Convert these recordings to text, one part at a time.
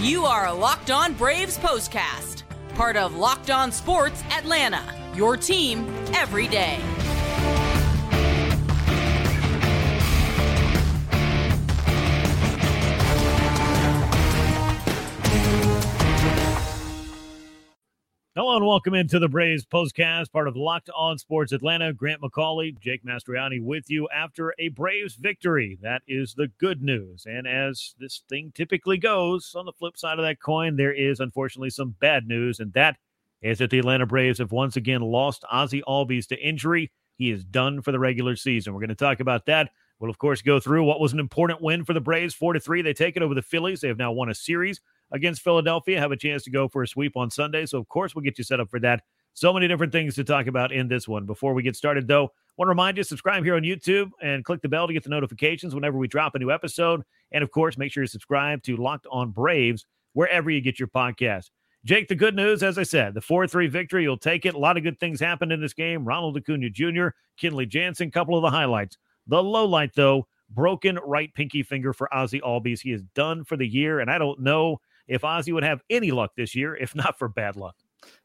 You are a Locked On Braves postcast, part of Locked On Sports Atlanta, your team every day. Hello and welcome into the Braves postcast, part of Locked On Sports Atlanta. Grant McAuley, Jake Mastriani with you after a Braves victory. That is the good news. And as this thing typically goes, on the flip side of that coin, there is unfortunately some bad news, and that is that the Atlanta Braves have once again lost Ozzie Albies to injury. He is done for the regular season. We're going to talk about that. We'll of course go through what was an important win for the Braves, four to three. They take it over the Phillies. They have now won a series against Philadelphia. Have a chance to go for a sweep on Sunday. So, of course, we'll get you set up for that. So many different things to talk about in this one. Before we get started, though, want to remind you subscribe here on YouTube and click the bell to get the notifications whenever we drop a new episode. And of course, make sure you subscribe to Locked On Braves wherever you get your podcast. Jake, the good news, as I said, the 4 3 victory, you'll take it. A lot of good things happened in this game. Ronald Acuna Jr., Kenley Jansen, couple of the highlights. The low light, though, broken right pinky finger for Ozzie Albies. He is done for the year, and I don't know if Ozzie would have any luck this year, if not for bad luck.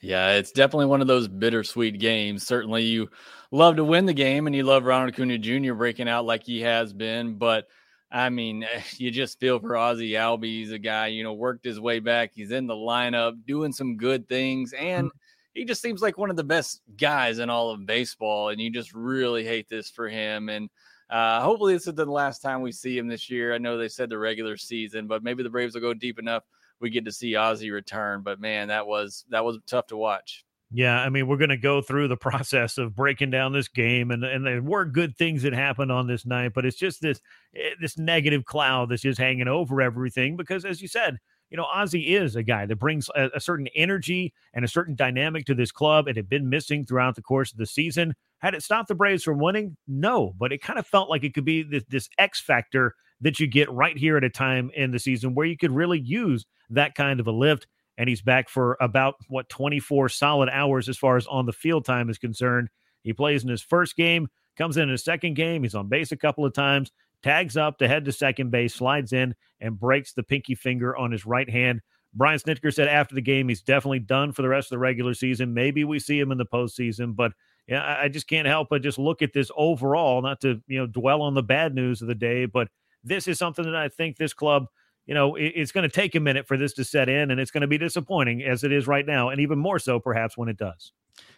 Yeah, it's definitely one of those bittersweet games. Certainly, you love to win the game and you love Ronald Acuna Jr. breaking out like he has been. But I mean, you just feel for Ozzie Albies. He's a guy, you know, worked his way back. He's in the lineup doing some good things. And mm-hmm. he just seems like one of the best guys in all of baseball. And you just really hate this for him. And uh, hopefully, this is the last time we see him this year. I know they said the regular season, but maybe the Braves will go deep enough we get to see Ozzie return. But man, that was that was tough to watch. Yeah, I mean, we're going to go through the process of breaking down this game, and and there were good things that happened on this night, but it's just this eh, this negative cloud that's just hanging over everything. Because as you said, you know, Ozzie is a guy that brings a, a certain energy and a certain dynamic to this club. It had been missing throughout the course of the season. Had it stopped the Braves from winning? No, but it kind of felt like it could be this, this X factor that you get right here at a time in the season where you could really use that kind of a lift. And he's back for about what 24 solid hours as far as on the field time is concerned. He plays in his first game, comes in his second game. He's on base a couple of times, tags up to head to second base, slides in, and breaks the pinky finger on his right hand. Brian Snitker said after the game he's definitely done for the rest of the regular season. Maybe we see him in the postseason, but yeah, I just can't help but just look at this overall, not to you know dwell on the bad news of the day, but this is something that I think this club, you know, it, it's going to take a minute for this to set in, and it's going to be disappointing as it is right now, and even more so perhaps when it does.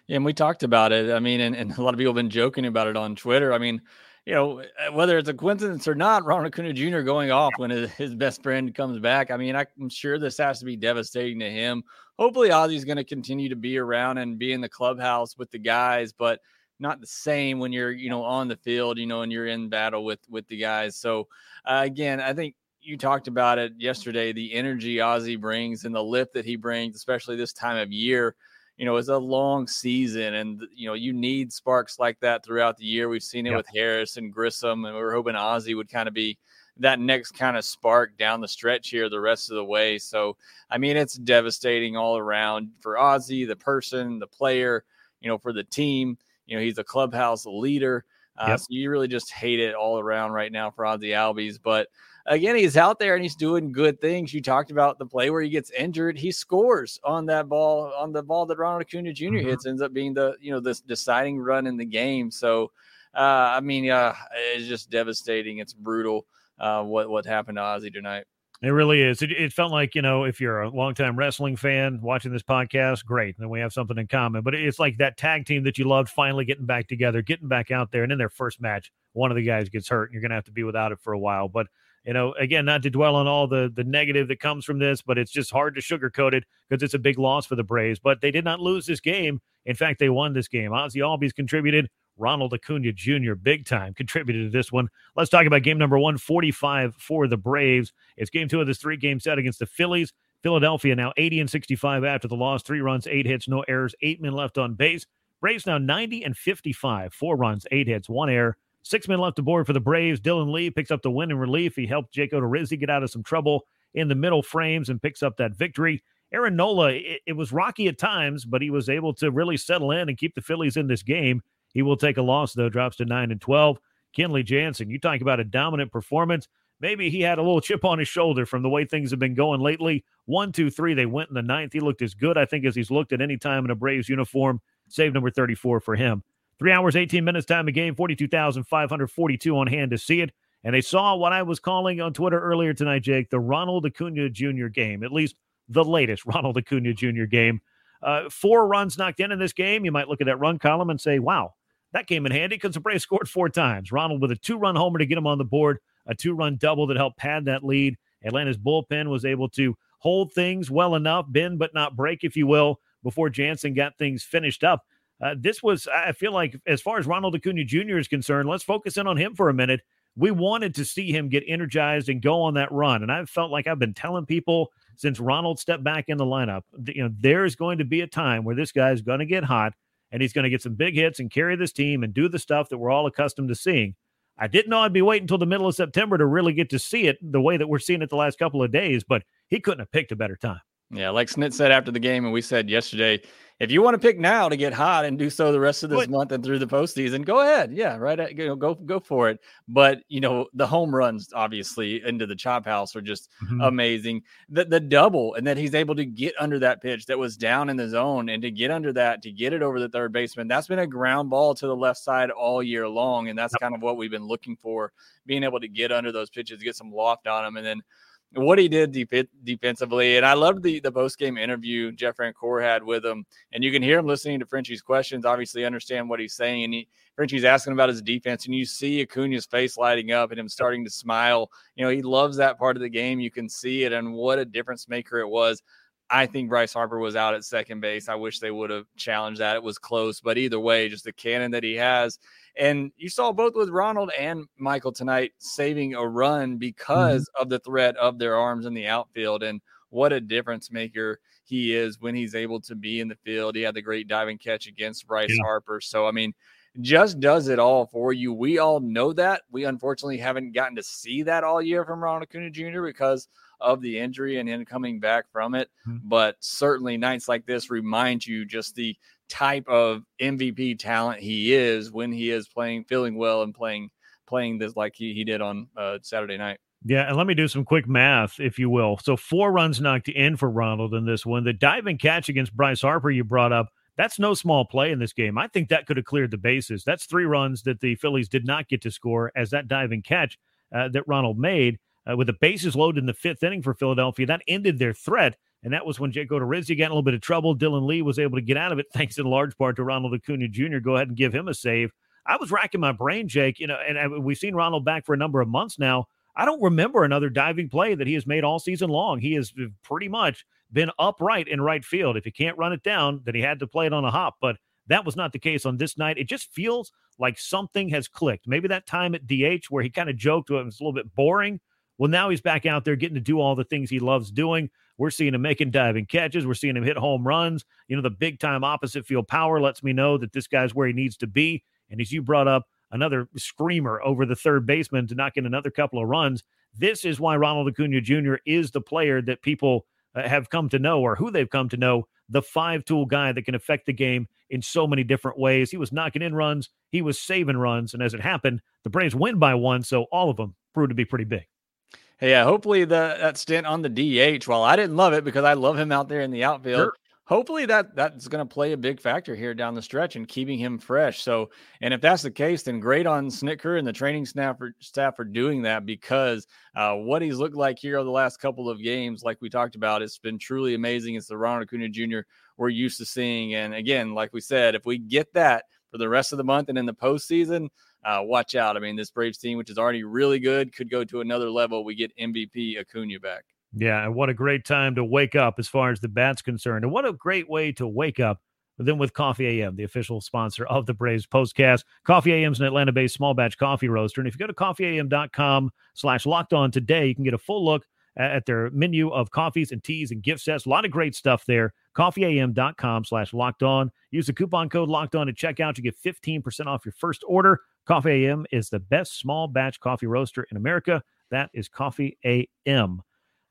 Yeah, and we talked about it. I mean, and, and a lot of people have been joking about it on Twitter. I mean, you know, uh, whether it's a coincidence or not, Ronald Acuna Jr. going off when his, his best friend comes back. I mean, I'm sure this has to be devastating to him. Hopefully, Ozzie's going to continue to be around and be in the clubhouse with the guys, but not the same when you're, you know, on the field, you know, and you're in battle with with the guys. So, uh, again, I think you talked about it yesterday. The energy Ozzie brings and the lift that he brings, especially this time of year you know, it's a long season, and you know, you need sparks like that throughout the year. We've seen it yep. with Harris and Grissom, and we are hoping Ozzie would kind of be that next kind of spark down the stretch here the rest of the way. So, I mean, it's devastating all around for Ozzie, the person, the player, you know, for the team. You know, he's a clubhouse leader. Uh, yep. So you really just hate it all around right now for Ozzie Albies. But again, he's out there and he's doing good things. You talked about the play where he gets injured. He scores on that ball, on the ball that Ronald Acuna junior mm-hmm. hits, ends up being the you know this deciding run in the game. So, uh, I mean, uh, it's just devastating. It's brutal uh, what what happened to Ozzie tonight. It really is. It, it, felt like, you know, if you're a longtime wrestling fan watching this podcast, great. Then we have something in common. But it's like that tag team that you loved finally getting back together, getting back out there. And in their first match, one of the guys gets hurt and you're going to have to be without it for a while. But you know, again, not to dwell on all the the negative that comes from this, but it's just hard to sugarcoat it because it's a big loss for the Braves. But they did not lose this game. In fact, they won this game. Ozzie Albies contributed. Ronald Acuna Jr. big time contributed to this one. Let's talk about game number 145 for the Braves. It's game two of this three game set against the Phillies. Philadelphia now 80 and 65 after the loss, three runs, eight hits, no errors, eight men left on base. Braves now 90 and 55, four runs, eight hits, one error, Six men left aboard for the Braves. Dylan Lee picks up the win in relief. He helped Jake Odorizzi get out of some trouble in the middle frames and picks up that victory. Aaron Nola, it, it, was rocky at times, but he was able to really settle in and keep the Phillies in this game. He will take a loss, though, drops to 9 and 12. Kenley Jansen, you talk about a dominant performance. maybe he had a little chip on his shoulder from the way things have been going lately. One, two, three, they went in the ninth. He looked as good, I think, as he's looked at any time in a Braves uniform. Save number 34 for him. Three hours, 18 minutes time a game, 42,542 on hand to see it. And they saw what I was calling on Twitter earlier tonight, Jake, the Ronald Acuna Jr. game, at least the latest Ronald Acuna Jr. game. Uh, four runs knocked in in this game. You might look at that run column and say, wow, that came in handy because the Braves scored four times. Ronald with a two run homer to get him on the board, a two run double that helped pad that lead. Atlanta's bullpen was able to hold things well enough, bend but not break, if you will, before Jansen got things finished up. Uh, this was, I feel like, as far as Ronald Acuna Jr. is concerned, let's focus in on him for a minute. We wanted to see him get energized and go on that run. And I've felt like I've been telling people since Ronald stepped back in the lineup, you know, there's going to be a time where this guy's going to get hot and he's going to get some big hits and carry this team and do the stuff that we're all accustomed to seeing. I didn't know I'd be waiting until the middle of September to really get to see it the way that we're seeing it the last couple of days, but he couldn't have picked a better time. Yeah, like Snit said after the game, and we said yesterday, if you want to pick now to get hot and do so the rest of this but, month and through the postseason, go ahead. Yeah, right. At, you know, go go for it. But you know, the home runs obviously into the chop house are just mm-hmm. amazing. The the double and that he's able to get under that pitch that was down in the zone and to get under that to get it over the third baseman. That's been a ground ball to the left side all year long, and that's kind of what we've been looking for, being able to get under those pitches, get some loft on them, and then what he did deep, defensively. And I loved the the post game interview Jeff Francoeur had with him, and you can hear him listening to Frenchie's questions. Obviously, understand what he's saying, and he, Frenchie's asking about his defense, and you see Acuna's face lighting up and him starting to smile. You know, he loves that part of the game. You can see it, and what a difference maker it was. I think Bryce Harper was out at second base. I wish they would have challenged that. It was close, but either way, just the cannon that he has. And you saw both with Ronald and Michael tonight saving a run because mm-hmm. of the threat of their arms in the outfield. And what a difference maker he is when he's able to be in the field. He had the great diving catch against Bryce yeah. Harper. So, I mean, just does it all for you. We all know that. We unfortunately haven't gotten to see that all year from Ronald Acuna Jr. because of the injury and him coming back from it. Mm-hmm. But certainly nights like this remind you just the type of MVP talent he is when he is playing, feeling well and playing playing this like he, he did on uh, Saturday night. Yeah, and let me do some quick math, if you will. So four runs knocked in for Ronald in this one. The diving catch against Bryce Harper you brought up, that's no small play in this game. I think that could have cleared the bases. That's three runs that the Phillies did not get to score as that diving catch uh, that Ronald made uh, with the bases loaded in the fifth inning for Philadelphia. That ended their threat. And that was when Jake Odorizzi got in a little bit of trouble. Dylan Lee was able to get out of it, thanks in large part to Ronald Acuna Jr. Go ahead and give him a save. I was racking my brain, Jake, you know, and uh, we've seen Ronald back for a number of months now. I don't remember another diving play that he has made all season long. He has pretty much been upright in right field. If he can't run it down, then he had to play it on a hop. But that was not the case on this night. It just feels like something has clicked. Maybe that time at DH where he kind of joked it was a little bit boring. Well, now he's back out there getting to do all the things he loves doing. We're seeing him making diving catches. We're seeing him hit home runs. You know, the big time opposite field power lets me know that this guy's where he needs to be. And as you brought up, another screamer over the third baseman to knock in another couple of runs. This is why Ronald Acuna Jr. is the player that people uh, have come to know or who they've come to know the five tool guy that can affect the game in so many different ways. He was knocking in runs, he was saving runs. And as it happened, the Braves win by one. So all of them proved to be pretty big yeah, hopefully the that stint on the DH. While I didn't love it because I love him out there in the outfield, sure. hopefully that that's going to play a big factor here down the stretch and keeping him fresh. So, and if that's the case, then great on Snitker and the training staff for, staff for doing that because uh, what he's looked like here over the last couple of games, like we talked about, it's been truly amazing. It's the Ronald Acuna Jr. we're used to seeing, and again, like we said, if we get that for the rest of the month and in the postseason uh, watch out. I mean, this Braves team, which is already really good, could go to another level. We get MVP Acuna back. Yeah, and what a great time to wake up as far as the bat's concerned. And what a great way to wake up than with Coffee AM, the official sponsor of the Braves postcast. Coffee AM is an Atlanta-based small batch coffee roaster. And if you go to coffeeam.com slash locked on today, you can get a full look at their menu of coffees and teas and gift sets. A lot of great stuff there. Coffeeam.com slash locked on. Use the coupon code locked on to check out. You get 15% off your first order. Coffee AM is the best small batch coffee roaster in America. That is Coffee AM.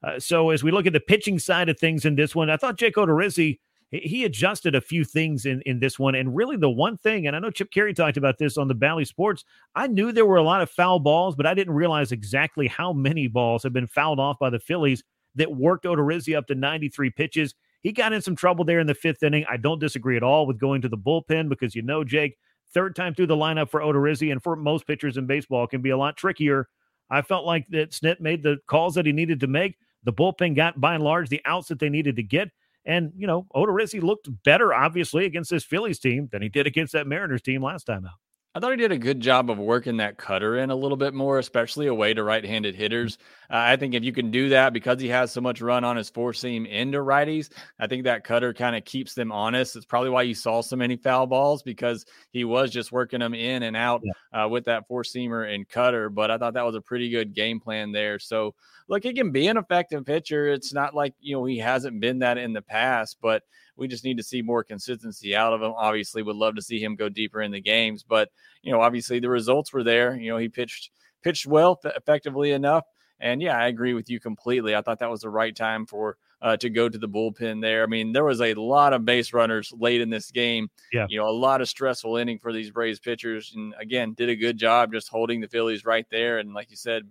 Uh, so as we look at the pitching side of things in this one, I thought Jake Odorizzi he adjusted a few things in, in this one. And really, the one thing, and I know Chip Caray talked about this on the Bally Sports, I knew there were a lot of foul balls, but I didn't realize exactly how many balls have been fouled off by the Phillies that worked Odorizzi up to 93 pitches. He got in some trouble there in the fifth inning. I don't disagree at all with going to the bullpen because you know, Jake, third time through the lineup for Odorizzi and for most pitchers in baseball can be a lot trickier. I felt like that Snit made the calls that he needed to make. The bullpen got by and large the outs that they needed to get. And, you know, Odorizzi looked better, obviously, against this Phillies team than he did against that Mariners team last time out. I thought he did a good job of working that cutter in a little bit more, especially away to right handed hitters. Uh, I think if you can do that because he has so much run on his four seam into righties, I think that cutter kind of keeps them honest. It's probably why you saw so many foul balls because he was just working them in and out yeah. uh, with that four seamer and cutter. But I thought that was a pretty good game plan there. So, look, he can be an effective pitcher. It's not like, you know, he hasn't been that in the past, but we just need to see more consistency out of him. Obviously, would love to see him go deeper in the games, but you know, obviously the results were there. You know, he pitched pitched well, effectively enough. And yeah, I agree with you completely. I thought that was the right time for uh, to go to the bullpen there. I mean, there was a lot of base runners late in this game. Yeah, you know, a lot of stressful inning for these Braves pitchers, and again, did a good job just holding the Phillies right there. And like you said,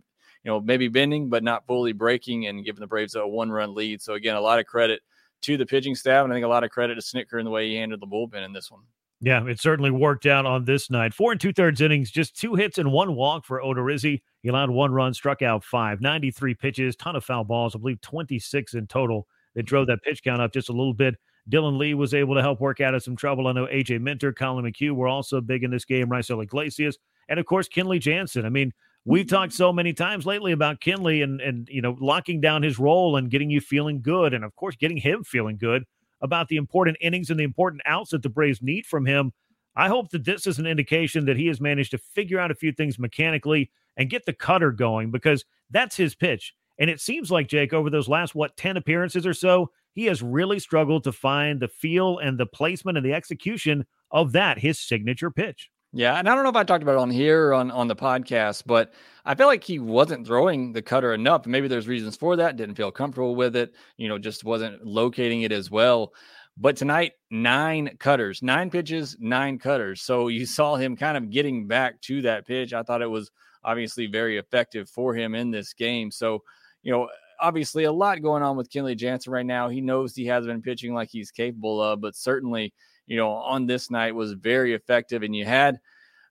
you know, maybe bending but not fully breaking and giving the Braves a one run lead. So again, a lot of credit to the pitching staff, and I think a lot of credit to Snitker in the way he handled the bullpen in this one. Yeah, it certainly worked out on this night. Four and two thirds innings, just two hits and one walk for Odorizzi. He allowed one run, struck out five, 93 pitches, ton of foul balls, I believe 26 in total that drove that pitch count up just a little bit. Dylan Lee was able to help work out of some trouble. I know AJ Minter, Collin McHugh were also big in this game, Raisel Iglesias, and of course Kenley Jansen. I mean, We've talked so many times lately about Kenley and and you know locking down his role and getting you feeling good, and of course getting him feeling good about the important innings and the important outs that the Braves need from him. I hope that this is an indication that he has managed to figure out a few things mechanically and get the cutter going because that's his pitch. And it seems like Jake over those last what 10 appearances or so, he has really struggled to find the feel and the placement and the execution of that his signature pitch. Yeah, and I don't know if I talked about it on here on on the podcast, but I feel like he wasn't throwing the cutter enough. Maybe there's reasons for that. Didn't feel comfortable with it. You know, just wasn't locating it as well. But tonight, nine cutters, nine pitches, nine cutters. So you saw him kind of getting back to that pitch. I thought it was obviously very effective for him in this game. So, you know, obviously a lot going on with Kenley Jansen right now. He knows he has been pitching like he's capable of, but certainly you know, on this night was very effective. And you had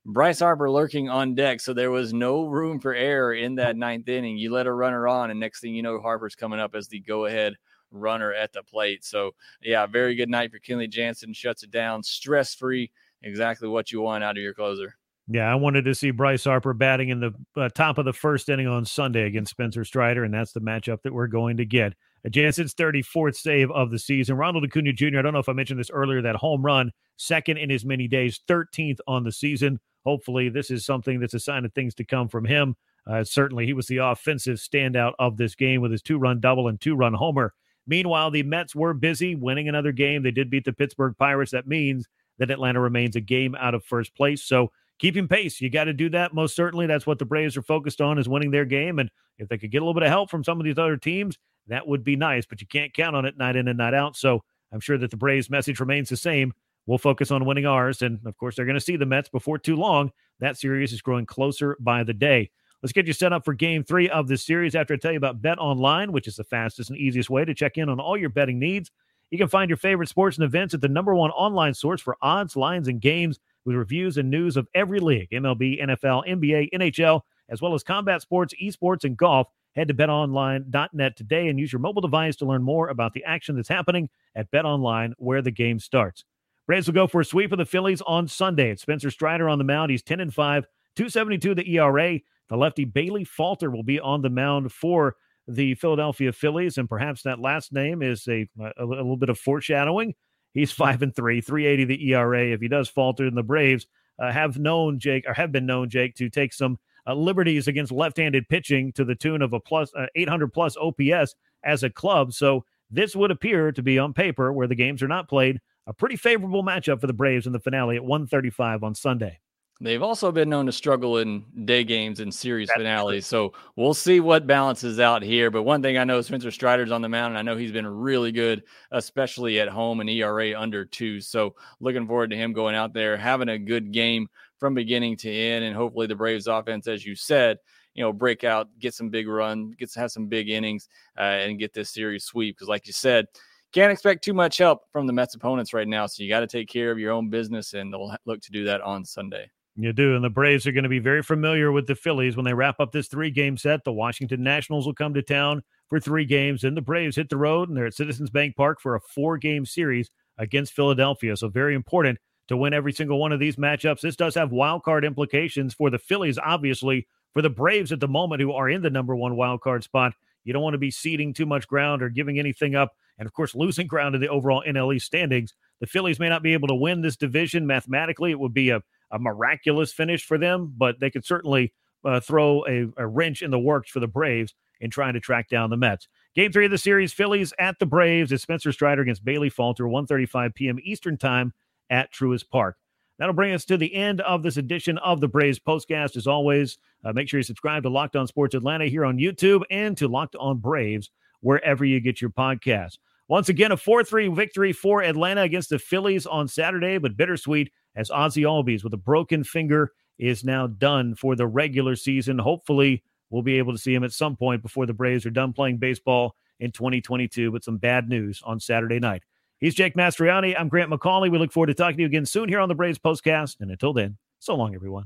Bryce Harper lurking on deck. So there was no room for error in that ninth inning. You let a runner on, and next thing you know, Harper's coming up as the go ahead runner at the plate. So, yeah, very good night for Kenley Jansen. Shuts it down, stress free. Exactly what you want out of your closer. Yeah, I wanted to see Bryce Harper batting in the uh, top of the first inning on Sunday against Spencer Strider, and that's the matchup that we're going to get. Jansen's 34th save of the season. Ronald Acuna Jr., I don't know if I mentioned this earlier, that home run, second in as many days, 13th on the season. Hopefully, this is something that's a sign of things to come from him. Uh, certainly, he was the offensive standout of this game with his two run double and two run homer. Meanwhile, the Mets were busy winning another game. They did beat the Pittsburgh Pirates. That means that Atlanta remains a game out of first place. So, keeping pace. You got to do that. Most certainly, that's what the Braves are focused on is winning their game. And if they could get a little bit of help from some of these other teams, that would be nice, but you can't count on it night in and night out. So I'm sure that the Braves message remains the same. We'll focus on winning ours. And of course, they're going to see the Mets before too long. That series is growing closer by the day. Let's get you set up for game three of this series after I tell you about Bet Online, which is the fastest and easiest way to check in on all your betting needs. You can find your favorite sports and events at the number one online source for odds, lines, and games with reviews and news of every league MLB, NFL, NBA, NHL, as well as combat sports, esports, and golf. Head to betonline.net today and use your mobile device to learn more about the action that's happening at BetOnline, where the game starts. Braves will go for a sweep of the Phillies on Sunday. It's Spencer Strider on the mound. He's 10 and 5, 272 the ERA. The lefty Bailey Falter will be on the mound for the Philadelphia Phillies, and perhaps that last name is a, a, a little bit of foreshadowing. He's 5 and 3, 380 the ERA. If he does falter, and the Braves uh, have known Jake, or have been known, Jake, to take some uh, liberties against left-handed pitching to the tune of a plus uh, 800 plus OPS as a club. So this would appear to be on paper, where the games are not played, a pretty favorable matchup for the Braves in the finale at 135 on Sunday. They've also been known to struggle in day games and series That's finales. True. So we'll see what balances out here. But one thing I know Spencer Strider's on the mound, and I know he's been really good, especially at home and ERA under two. So looking forward to him going out there, having a good game from beginning to end. And hopefully the Braves offense, as you said, you know, break out, get some big run, get to have some big innings, uh, and get this series sweep. Because, like you said, can't expect too much help from the Mets opponents right now. So you got to take care of your own business, and they'll look to do that on Sunday. You do. And the Braves are going to be very familiar with the Phillies when they wrap up this three game set. The Washington Nationals will come to town for three games. and the Braves hit the road, and they're at Citizens Bank Park for a four game series against Philadelphia. So, very important to win every single one of these matchups. This does have wild card implications for the Phillies, obviously, for the Braves at the moment, who are in the number one wild card spot, you don't want to be ceding too much ground or giving anything up. And of course, losing ground in the overall NL standings. The Phillies may not be able to win this division mathematically. It would be a, a miraculous finish for them, but they could certainly uh, throw a, a wrench in the works for the Braves in trying to track down the Mets. Game three of the series, Phillies at the Braves. It's Spencer Strider against Bailey Falter, 1.35 p.m. Eastern Time at Truist Park. That'll bring us to the end of this edition of the Braves Postcast. As always, uh, make sure you subscribe to Locked On Sports Atlanta here on YouTube and to Locked On Braves wherever you get your podcasts. Once again, a 4 3 victory for Atlanta against the Phillies on Saturday, but bittersweet as Ozzie Albies with a broken finger is now done for the regular season. Hopefully, we'll be able to see him at some point before the Braves are done playing baseball in 2022. But some bad news on Saturday night. He's Jake Mastriani. I'm Grant McAuley. We look forward to talking to you again soon here on the Braves Postcast. And until then, so long, everyone.